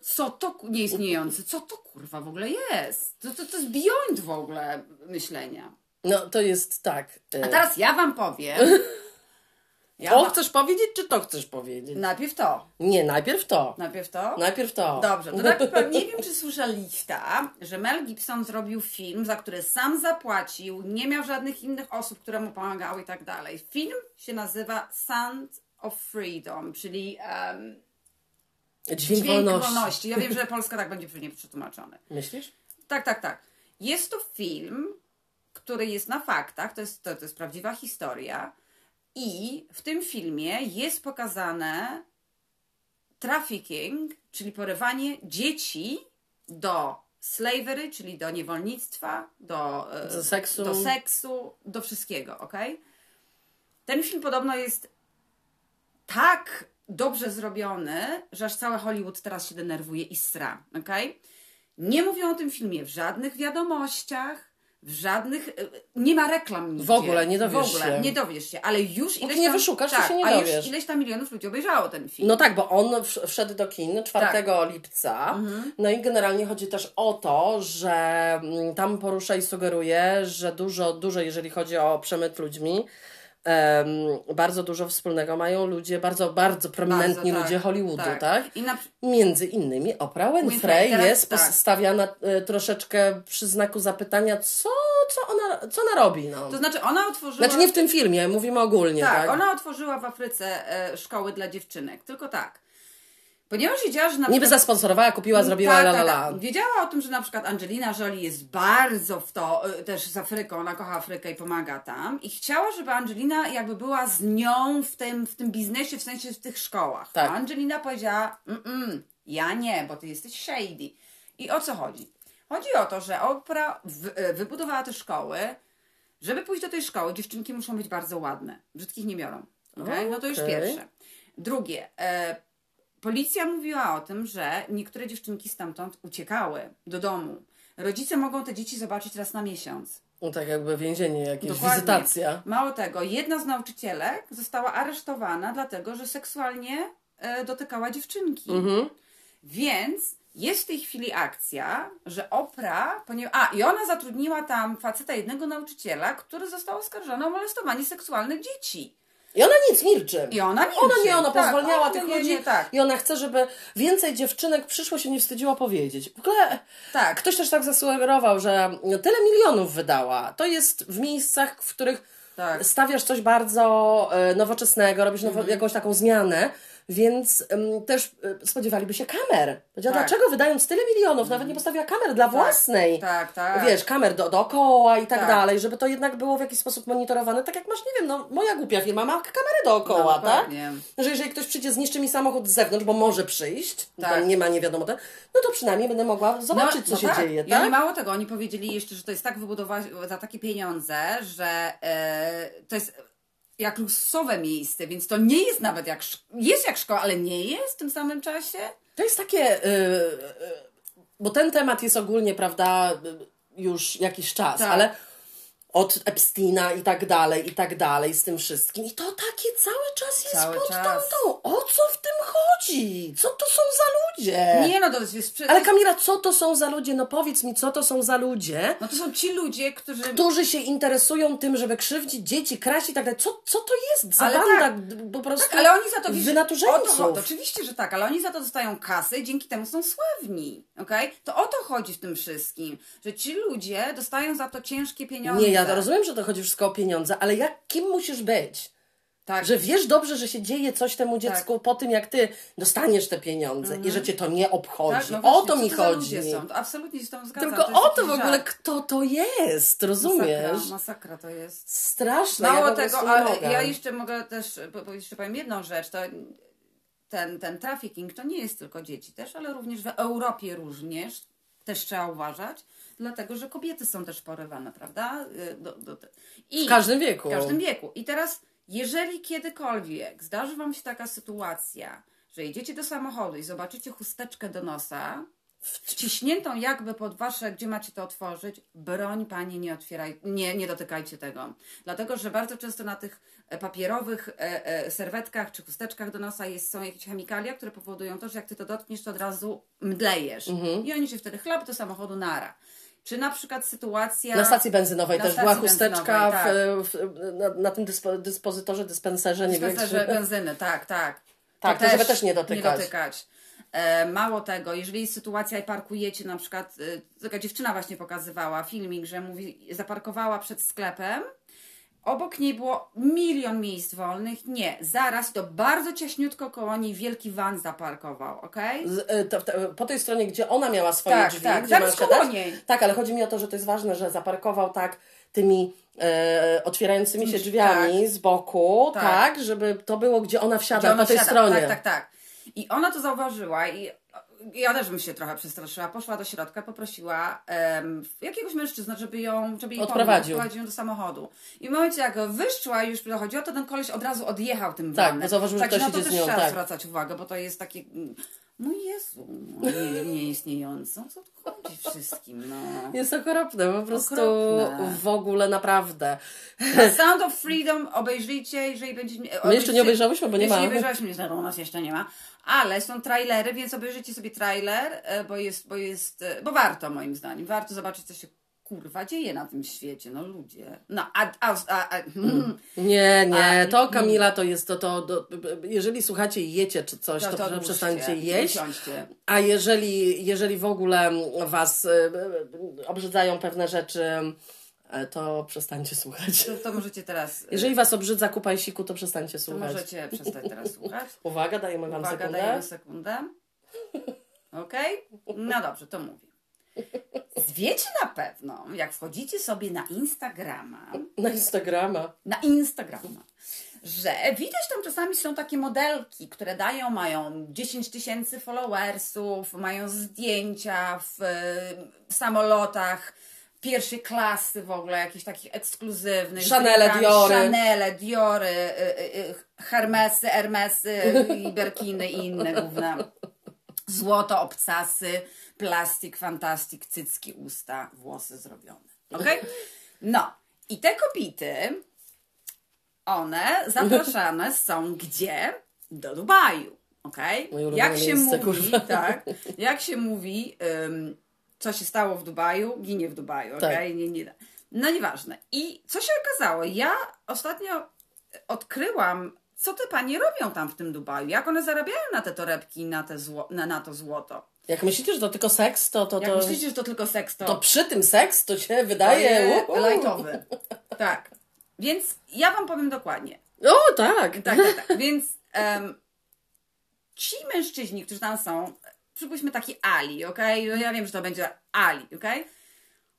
Co to nieistniejący? Co to kurwa w ogóle jest? To, to, to jest beyond w ogóle myślenia. No to jest tak. e, A teraz ja wam powiem. Ja To wam, chcesz powiedzieć, czy to chcesz powiedzieć? najpierw to. Nie, najpierw to. Najpierw to. Najpierw to. Dobrze, to tak, nie wiem, czy słyszeliście, że Mel Gibson zrobił film, za który sam zapłacił, nie miał żadnych innych osób, które mu pomagały i tak dalej. Film się nazywa Sound of Freedom, czyli um, Dźwięk, Dźwięk wolności. wolności. Ja wiem, że Polska tak będzie pewnie przetłumaczony. Myślisz? Tak, tak, tak. Jest to film, który jest na faktach, to jest, to, to jest prawdziwa historia i w tym filmie jest pokazane trafficking, czyli porywanie dzieci do slavery, czyli do niewolnictwa, do, e, Do seksu. do, seksu, do wszystkiego, ok? Ten film podobno jest tak dobrze zrobiony, że aż cały Hollywood teraz się denerwuje i sra, ok? Nie mówią o tym filmie w żadnych wiadomościach, w żadnych. e, Nie ma reklam nigdzie. W ogóle nie dowiesz W ogóle się. nie dowiesz się, ale już Póki ileś nie tam, wyszukasz, to tak, się nie dowiesz. już ileś tam milionów ludzi obejrzało ten film. No tak, bo on wsz- wszedł do kin 4 Tak. lipca. Mhm. No i generalnie chodzi też o to, że mm, tam porusza i sugeruje, że dużo, dużo, jeżeli chodzi o przemyt ludźmi, em, bardzo dużo wspólnego mają ludzie, bardzo, bardzo prominentni Bardzo, tak, ludzie Hollywoodu, tak? tak. I na, Między innymi Oprah Winfrey, Winfrey, teraz jest tak. stawiana e, troszeczkę przy znaku zapytania, co, co, ona, co ona robi. No. to znaczy ona otworzyła. Znaczy nie w tym filmie, mówimy ogólnie, tak, tak? ona otworzyła w Afryce e, szkoły dla dziewczynek. Tylko tak. Ponieważ wiedziała, że na Niby przykład- zasponsorowała, kupiła, zrobiła tak, la la tak, la. tak. Wiedziała o tym, że na przykład Angelina Jolie jest bardzo w to, y, też z Afryką, ona kocha Afrykę i pomaga tam. I chciała, żeby Angelina jakby była z nią w tym, w tym biznesie, w sensie w tych szkołach. Tak. A Angelina powiedziała, mm, mm, ja nie, bo ty jesteś shady. I o co chodzi? Chodzi o to, że Oprah w, e, wybudowała te szkoły. Żeby pójść do tej szkoły, dziewczynki muszą być bardzo ładne. Brzydkich nie biorą. Okay? No to już pierwsze. Drugie. E, policja mówiła o tym, że niektóre dziewczynki stamtąd uciekały do domu. Rodzice mogą te dzieci zobaczyć raz na miesiąc. No tak jakby więzienie, jakieś Dokładnie. wizytacja. Mało tego, jedna z nauczycielek została aresztowana dlatego, że seksualnie e, dotykała dziewczynki. Mhm. Więc jest w tej chwili akcja, że Opra, ponieważ. A, i ona zatrudniła tam faceta jednego nauczyciela, który został oskarżony o molestowanie seksualne dzieci. I ona nic milczy. I ona milczy. Ona nie, ona Tak, pozwalniała ona tych nie, ludzi nie, tak. i ona chce, żeby więcej dziewczynek przyszło się nie wstydziło powiedzieć. W ogóle Tak. ktoś też tak zasugerował, że tyle milionów wydała. To jest w miejscach, w których Tak. stawiasz coś bardzo e, nowoczesnego, robisz nowo, Mhm. jakąś taką zmianę, więc em, też e, spodziewaliby się kamer. Powiedziała, Tak. dlaczego wydając tyle milionów, nawet nie postawiła kamer dla własnej. tak, tak. Wiesz, kamer do, dookoła i tak, Tak. dalej, żeby to jednak było w jakiś sposób monitorowane. Tak jak masz, nie wiem, no moja głupia firma ma kamery dookoła, No, tak? dokładnie. Że jeżeli ktoś przyjdzie, zniszczy mi samochód z zewnątrz, bo może przyjść, Tak. tam nie ma nie wiadomo, no to przynajmniej będę mogła zobaczyć, co się tak. dzieje, I oni tak? mało tego, oni powiedzieli jeszcze, że to jest tak wybudowane za takie pieniądze, że e, to jest jak luksusowe miejsce, więc to nie jest nawet jak, jest jak szkoła, ale nie jest w tym samym czasie. To jest takie, y, y, bo ten temat jest ogólnie, prawda, y, już jakiś czas, Tak. ale od Epsteina i tak dalej, i tak dalej z tym wszystkim. I to takie cały czas jest Cały pod czas. tą, tą. O co w tym chodzi? Co to są za ludzie? Nie no, to jest... Ale Kamila, co to są za ludzie? No powiedz mi, co to są za ludzie, No to są ci ludzie, którzy... którzy się interesują tym, żeby krzywdzić dzieci, kraść i tak dalej. Co, co to jest za Ale banda tak. po prostu Tak, ale oni za to wiesz, o to, oczywiście, że tak, ale oni za to dostają kasy i dzięki temu są sławni. okej? To o to chodzi w tym wszystkim, że ci ludzie dostają za to ciężkie pieniądze. Nie, ja rozumiem, że to chodzi wszystko o pieniądze, ale jak, kim musisz być? Tak. Że wiesz dobrze, że się dzieje coś temu dziecku po tym, jak ty dostaniesz te pieniądze i że cię to nie obchodzi. Mhm. Tak, no o właśnie, to co mi za chodzi. Są. To absolutnie się z tą zgadzam. Tylko to o to w ogóle, żart. kto to jest, rozumiesz? Masakra, masakra to jest. Straszne. Mało ja tego, ale mogę. ja jeszcze mogę też, bo jeszcze powiem jedną rzecz, to ten, ten trafficking to nie jest tylko dzieci też, ale również w Europie również też trzeba uważać, dlatego, że kobiety są też porywane, prawda? Y, Do, do, te- I W każdym wieku. w każdym wieku. I teraz, jeżeli kiedykolwiek zdarzy Wam się taka sytuacja, że idziecie do samochodu i zobaczycie chusteczkę do nosa, wciśniętą jakby pod wasze, gdzie macie to otworzyć, broń Panie nie otwieraj, nie, nie dotykajcie tego. Dlatego, że bardzo często na tych e, papierowych e, e, serwetkach czy chusteczkach do nosa jest, są jakieś chemikalia, które powodują to, że jak Ty to dotkniesz, to od razu mdlejesz. Mhm. I oni się wtedy chlap do samochodu nara. Czy na przykład sytuacja... Na stacji benzynowej Na też stacji była chusteczka benzynowej, w, w, na, na tym dyspo, dyspozytorze, dyspenserze, nie wiem. Dispenserze czy- benzyny, tak, tak. Tak, to żeby też nie dotykać. Nie dotykać. E, mało tego, jeżeli jest sytuacja i parkujecie, na przykład, e, taka dziewczyna właśnie pokazywała filmik, że mówi, zaparkowała przed sklepem, obok niej było milion miejsc wolnych. Nie, zaraz to bardzo ciaśniutko koło niej wielki van zaparkował, okej? Z, y, to, to, po tej stronie, gdzie ona miała swoje Tak, drzwi, tak, gdzie zaraz koło wsiadać. niej. Tak, ale chodzi mi o to, że to jest ważne, że zaparkował tak tymi e, otwierającymi się Tak. drzwiami z boku, tak. Tak. żeby to było, gdzie ona wsiada, Gdzie ona po tej siada. stronie. Tak, tak, tak. I ona to zauważyła i ja też bym się trochę przestraszyła. Poszła do środka, poprosiła em, jakiegoś mężczyznę, żeby ją, żeby jej Odprowadził. odprowadził ją do samochodu. I w momencie, jak wyszła i już dochodziło, to ten koleś od razu odjechał tym Tak, vanem. bo zauważył, że Także ktoś na to idzie z też nią, trzeba tak. zwracać uwagę, bo to jest takie... Mój Jezu, nie, nieistniejące. O co tu chodzi wszystkim, no. Jest okropne, po prostu Okropne. w ogóle naprawdę. Sound of Freedom obejrzyjcie, jeżeli będziecie... My jeszcze nie obejrzałyśmy, bo nie ma. nie obejrzałyśmy, niestety u nas jeszcze nie ma. Ale są trailery, więc obejrzyjcie sobie trailer, e, bo jest, bo jest, e, bo warto moim zdaniem. Warto zobaczyć, co się kurwa dzieje na tym świecie, no ludzie. No, a, a, a, a hmm. Nie, nie, to Kamila to jest to, to, to jeżeli słuchacie i jecie czy coś, to, to, to przestańcie jeść. A jeżeli, jeżeli w ogóle Was e, e, obrzydzają pewne rzeczy, to przestańcie słuchać. To, to możecie teraz, Jeżeli Was obrzydza kupa i siku, to przestańcie to słuchać. możecie przestać teraz słuchać. Uwaga, dajemy Wam Uwaga, sekundę. dajemy sekundę. Okej? No dobrze, to mówię. Wiecie na pewno, jak wchodzicie sobie na Instagrama, Na Instagrama. na Instagrama, że widać tam czasami są takie modelki, które dają, mają 10 tysięcy followersów, mają zdjęcia w, w samolotach pierwszej klasy w ogóle, jakichś takich ekskluzywnych. Chanele, Diory. Chanele, Diory, y, y, y, Hermesy, Hermesy i Berkiny i inne główne. Złoto, obcasy, plastik, fantastik, cycki, usta, włosy zrobione. Okej? No. I te kobity, one zapraszane są gdzie? Do Dubaju. Ulubione Jak się miejsce, mówi, kurwa. tak, jak się mówi, ym, co się stało w Dubaju, ginie w Dubaju, Tak. okej? Nie, nie. No nieważne. I co się okazało? Ja ostatnio odkryłam, co te panie robią tam w tym Dubaju, jak one zarabiają na te torebki, na, te zło, na, na to złoto. Jak myślicie, że to tylko seks, to... to, Jak to... myślicie, że to tylko seks, to, To przy tym seks to się to wydaje. uhu. lajtowy. Tak. Więc ja wam powiem dokładnie. O, tak. Tak, tak, tak. Więc em, ci mężczyźni, którzy tam są, przypuśćmy taki Ali, okej? Ja wiem, że to będzie Ali, okej?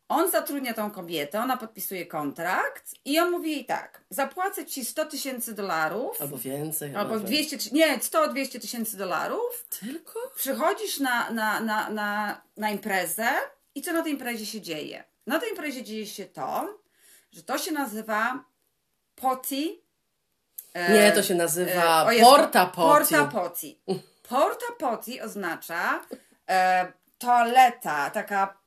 On zatrudnia tą kobietę, ona podpisuje kontrakt i on mówi jej tak, zapłacę ci 100 tysięcy dolarów, Albo więcej. albo nawet. 200, nie, 100-200 tysięcy dolarów, Tylko? przychodzisz na, na, na, na, na imprezę i co na tej imprezie się dzieje? Na tej imprezie dzieje się to, że to się nazywa potty. e, Nie, to się nazywa e, Jezu, porta potty. Porta potty. Porta potty oznacza e, toaleta, taka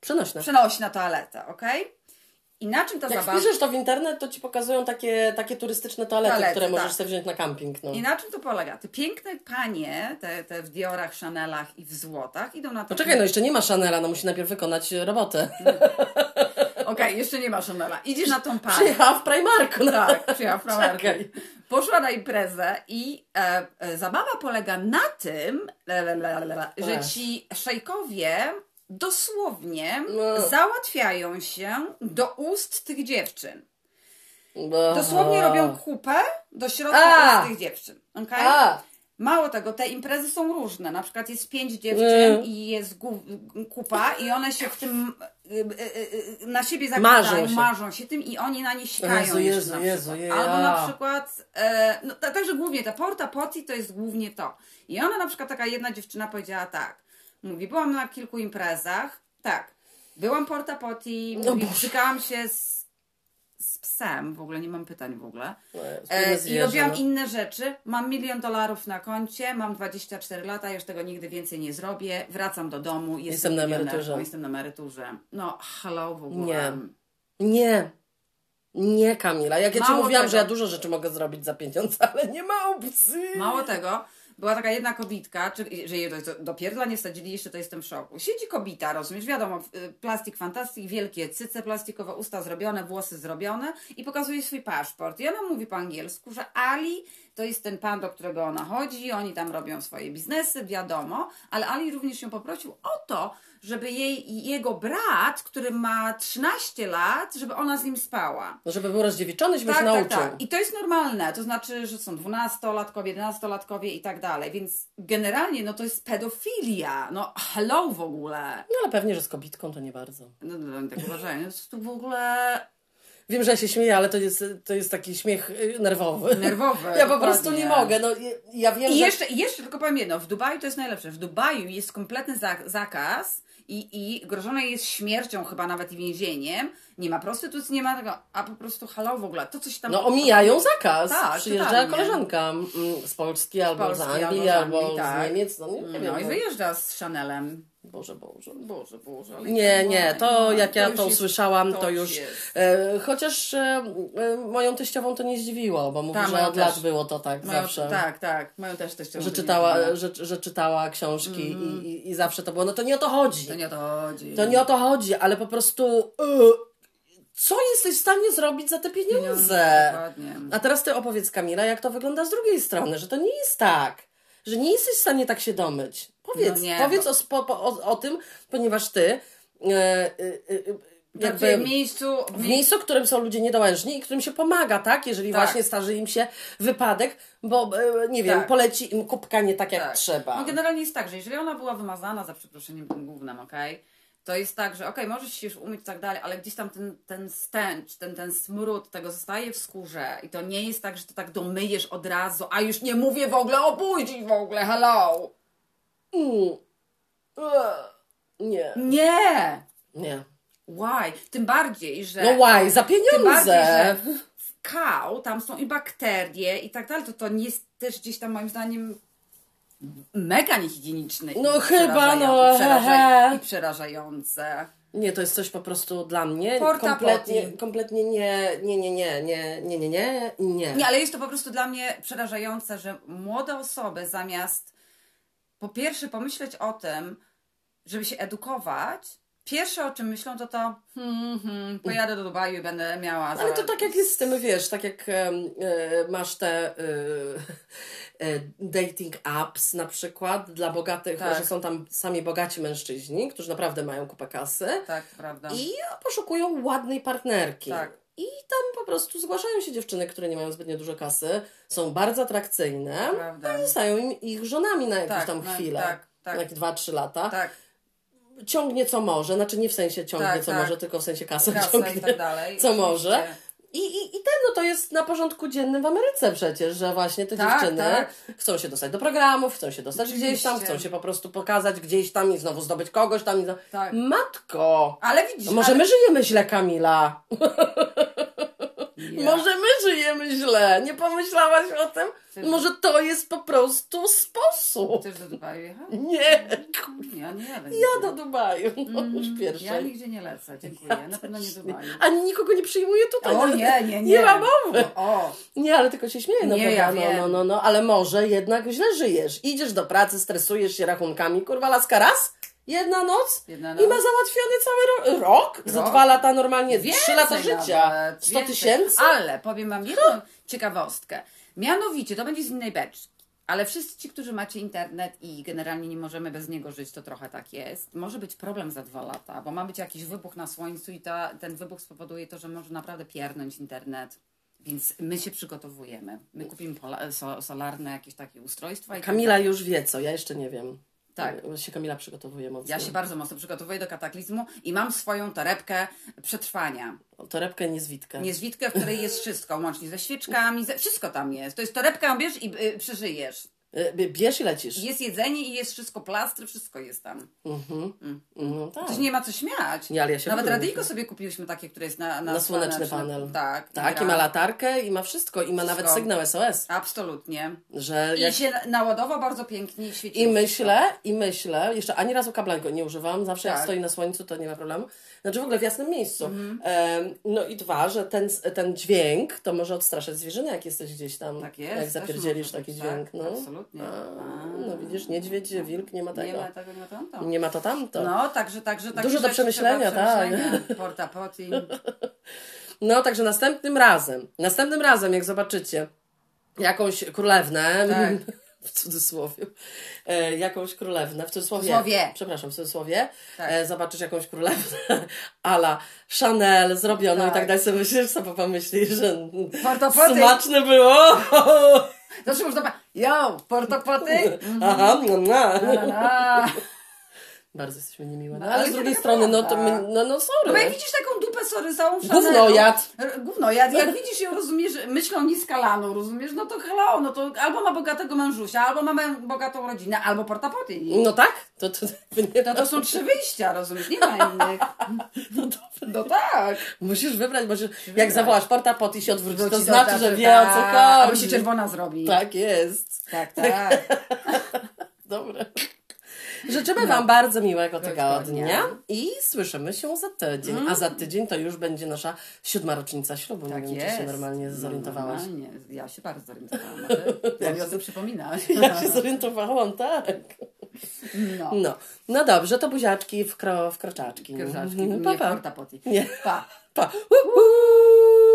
Przenośne. przenośna toaleta, ok? I na czym ta Jak zabawa... wpiszesz to w internet, to ci pokazują takie, takie turystyczne toalety, Toalety, które możesz tak. sobie wziąć na camping. No. I na czym to polega? Te piękne panie, te, te w Diorach, Chanelach i w złotach idą na to... Poczekaj, no jeszcze nie ma Chanela, no musi najpierw wykonać robotę. Okej, jeszcze nie ma Chanela. Idziesz na tą panię. Przyjechała w Primarku. No. Tak, przyjechała w Primarku. Czekaj. Poszła na imprezę i e, e, zabawa polega na tym, le, le, le, że ci szejkowie dosłownie No. załatwiają się do ust tych dziewczyn. Bo- Dosłownie robią kupę do środka A. ust tych dziewczyn. Okay? A, Mało tego, te imprezy są różne. Na przykład jest pięć dziewczyn Mm. i jest kupa i one się w tym y, y, y, na siebie Marzą zakładają, się. marzą się tym i oni na nie sikają Jezu, Jezu, na Jezu. Albo na przykład, e, no ta- także głównie ta porta potty to jest głównie to. I ona na przykład, taka jedna dziewczyna powiedziała tak, mówi, byłam na kilku imprezach, tak, byłam porta potty, mówi, stykałam się z, z psem, w ogóle nie mam pytań w ogóle. No, E, I robiłam no. inne rzeczy. Mam milion dolarów na koncie, mam 24 lata, już tego nigdy więcej nie zrobię. Wracam do domu, jestem, Jestem na emeryturze. Jestem na emeryturze. No, hello w ogóle. Nie. Nie. Nie, Kamila. Jak ja ci Mało mówiłam, tego. że ja dużo rzeczy mogę zrobić za pieniądze, ale nie ma opcji. Mało tego, była taka jedna kobitka, czy, że jej do, do pierdla nie wsadzili, jeszcze to jestem w szoku. Siedzi kobita, rozumiesz, wiadomo, y, plastik fantastik, wielkie cyce plastikowe, usta zrobione, włosy zrobione i pokazuje swój paszport. I ona mówi po angielsku, że Ali to jest ten pan, do którego ona chodzi, oni tam robią swoje biznesy, wiadomo, ale Ali również ją poprosił o to, żeby jej, jego brat, który ma 13 lat, żeby ona z nim spała. No, żeby był rozdziewiczony, żeby Tak, się tak, nauczył. tak. I to jest normalne. To znaczy, że są dwunastolatkowie, jedenastolatkowie i tak dalej. Więc generalnie no to jest pedofilia. No hello w ogóle. No ale pewnie, że z kobitką to nie bardzo. No, no, no tak uważają. To jest tu w ogóle Wiem, że ja się śmieję, ale to jest, to jest taki śmiech y, nerwowy. nerwowe. Ja po prostu nie mogę. No, ja- wiem, I że... jeszcze, jeszcze tylko powiem jedno, w Dubaju to jest najlepsze. W Dubaju jest kompletny za- zakaz i, i grożone jest śmiercią chyba nawet i więzieniem. Nie ma prostytucji, nie ma tego, a po prostu hello w ogóle. To coś tam... No omijają zakaz. Tak, Przyjeżdża totalnie. koleżanka mm, z Polski albo Polski, z Anglii, albo z albo, Anglii, z tak. Niemiec. No nie, nie wiem. No i wyjeżdża z Chanelem. Boże, Boże. Boże, Boże. ale Nie, to- nie, to jak ja już to usłyszałam, to, to już. E, chociaż e, e, moją teściową to nie zdziwiło, bo mówi, Tak, że od lat też. było to tak Mają, zawsze. Tak, tak. Mają też też Że czytała, że, że czytała książki i, i, i zawsze to było. No to nie o to chodzi. To nie o to chodzi. To nie o to chodzi, ale po prostu. y, co jesteś w stanie zrobić za te pieniądze? Dokładnie. A teraz ty opowiedz, Kamila, jak to wygląda z drugiej strony, że to nie jest tak, że nie jesteś w stanie tak się domyć. Powiedz, No powiedz o, spo, o, o tym, ponieważ ty e, e, Jakby w miejscu... w miejscu, w którym są ludzie niedołężni i którym się pomaga, tak? Jeżeli Tak. właśnie starzy im się wypadek, bo nie wiem, Tak. poleci im kubka nie tak jak Tak. trzeba. No generalnie jest tak, że jeżeli ona była wymazana za przeproszeniem tym głównym, okej, to jest tak, że okej, możesz się już umyć i tak dalej, ale gdzieś tam ten, ten stęcz, ten, ten smród tego zostaje w skórze i to nie jest tak, że to tak domyjesz od razu, a już nie mówię w ogóle o buzi w ogóle, hello! Mm. Nie. Nie! Nie. Why? Tym bardziej, że... No why? Za Tym bardziej, że pieniądze. w kał tam są i bakterie i tak dalej, to to nie jest też gdzieś tam moim zdaniem mega niehigieniczne. i No chyba, no, hehe. I przerażające. Nie, to jest coś po prostu dla mnie Porta kompletnie, kompletnie nie, nie, nie, nie, nie, nie, nie, nie, nie. Nie, ale jest to po prostu dla mnie przerażające, że młode osoby zamiast po pierwsze pomyśleć o tym, żeby się edukować, pierwsze o czym myślą to to hmm, hmm, pojadę do Dubaju i będę miała... Ale to tak jak jest z tym, wiesz, tak jak e, masz te e, e, dating apps na przykład dla bogatych, Tak. że są tam sami bogaci mężczyźni, którzy naprawdę mają kupę kasy Tak, prawda. i poszukują ładnej partnerki. Tak. I tam po prostu zgłaszają się dziewczyny, które nie mają zbytnio dużo kasy, są bardzo atrakcyjne, Prawda. i zostają im ich żonami na jakąś Tak, tam chwilę. tak, tak. Na jakieś 2-3 lata. Tak, Ciągnie co może, znaczy nie w sensie ciągnie Tak, co tak. może, tylko w sensie kasę, ciągnie tak dalej. co może. I, i, I ten, no to jest na porządku dziennym w Ameryce przecież, że właśnie te Tak, dziewczyny tak. chcą się dostać do programów, chcą się dostać gdzieś tam, Oczywiście. chcą się po prostu pokazać gdzieś tam i znowu zdobyć kogoś tam. I. Tak. Matko! Ale widzisz, Może ale... my żyjemy źle, Kamila? Ja. Może my żyjemy źle? Nie pomyślałaś o tym? Chcesz- Może to jest po prostu sposób. Chcesz do Dubaju jechać? Nie, Ja nie jadę. ja do Dubaju, no już Ja pierwszej. nigdzie nie lecę, dziękuję. Na pewno nie do Dubaju. Ani nikogo nie przyjmuję tutaj. O no, nie, nie, nie. Nie ma mowy. O, Nie, ale tylko się śmieję. No, Nie, ja no, no, no, no, ale może jednak źle żyjesz. Idziesz do pracy, stresujesz się rachunkami. Kurwa, laska raz, jedna noc Jedna i noc. ma załatwiony cały ro- rok. Za Rok? dwa lata normalnie, Więcej trzy lata życia. nawet, 100 więcej. tysięcy? Ale powiem Wam jedną ciekawostkę. Mianowicie, to będzie z innej beczki. Ale wszyscy ci, którzy macie internet i generalnie nie możemy bez niego żyć, to trochę tak jest. Może być problem za dwa lata, bo ma być jakiś wybuch na słońcu i ta, ten wybuch spowoduje to, że może naprawdę piernąć internet. Więc my się przygotowujemy. My kupimy pola- so, solarne jakieś takie ustrojstwa. I tak Kamila już wie co, ja jeszcze nie wiem. Tak. Się Kamila przygotowuje mocno. Ja się bardzo mocno przygotowuję do kataklizmu i mam swoją torebkę przetrwania. Torebkę niezwitkę. Niezwitkę, w której jest wszystko, łącznie ze świeczkami, ze, wszystko tam jest. To jest torebka, bierz i y, przeżyjesz. Y, Bierz i lecisz. Jest jedzenie i jest wszystko, plastry, wszystko jest tam. Mhm. Mhm, tak. To się nie ma co śmiać. Nie, ale ja się Nawet radyjko sobie kupiłyśmy takie, które jest na, na, Na słoneczny słonecznym- panel. Tak. Tak, i gra. ma latarkę i ma wszystko. I ma nawet Wszystko. sygnał SOS. Absolutnie. Że I jak... się naładował bardzo pięknie i świeci. I myślę, i myślę, jeszcze ani razu kabla go nie używam, zawsze jak Tak. stoi na słońcu, to nie ma problemu. Znaczy w ogóle w jasnym miejscu. Mhm. No i dwa, że ten, ten dźwięk to może odstraszać zwierzyny, jak jesteś gdzieś tam. Tak jest. Jak zapierdzielisz taki być, dźwięk. Tak, No. absolutnie. A, no widzisz, niedźwiedź, wilk, nie ma tego. Nie ma tego, nie ma tamto. Nie ma to tamto. No. Także, także takie Dużo do przemyślenia, tak. Porta potty. No, także następnym razem, następnym razem, jak zobaczycie jakąś królewnę, Tak. w cudzysłowie, e, jakąś królewnę, w cudzysłowie, Cudzysłowie. przepraszam, w cudzysłowie, Tak. e, zobaczysz jakąś królewnę ala Chanel zrobioną i Tak. tak dalej, sobie myślisz, sobie pomyślisz, że Porta potty. smaczne było. Zawsze można powiedzieć, yo, porta potty. Aha, no, no. Bardzo jesteśmy niemiłe. No, No, ale ale z drugiej taka strony, no to my, no, no No bo jak sorry. widzisz taką dupę sorysałą w Chanelu, Gównojad. R- Gównojad. Jak widzisz ją, rozumiesz, myślą niskalaną, rozumiesz, no to hello, no to albo ma bogatego mężusia, albo ma mę- bogatą rodzinę, albo porta potty. No tak, to, to, nie, To, to są trzy wyjścia, rozumiesz, nie ma innych. No tak. Musisz wybrać, bo jak wybrać. zawołasz porta pot i się odwróci, to znaczy, że wie o co tak. Albo chodzi. się czerwona zrobi. Tak jest. tak. tak. Dobre. Życzymy Wam bardzo miłego tygodnia i słyszymy się za tydzień. A za tydzień to już będzie nasza siódma rocznica ślubu. Nie Tak wiem, jest. czy się normalnie zorientowałaś. No, nie, ja się bardzo zorientowałam. a ty- Bo mi o tym przypominasz. Ja się zorientowałam, tak. No. No, no dobrze, to buziaczki w, kro, w kroczaczki. Krzaczki, Mhm, nie pa, pa. Nie. Pa. Pa. Uh, uh.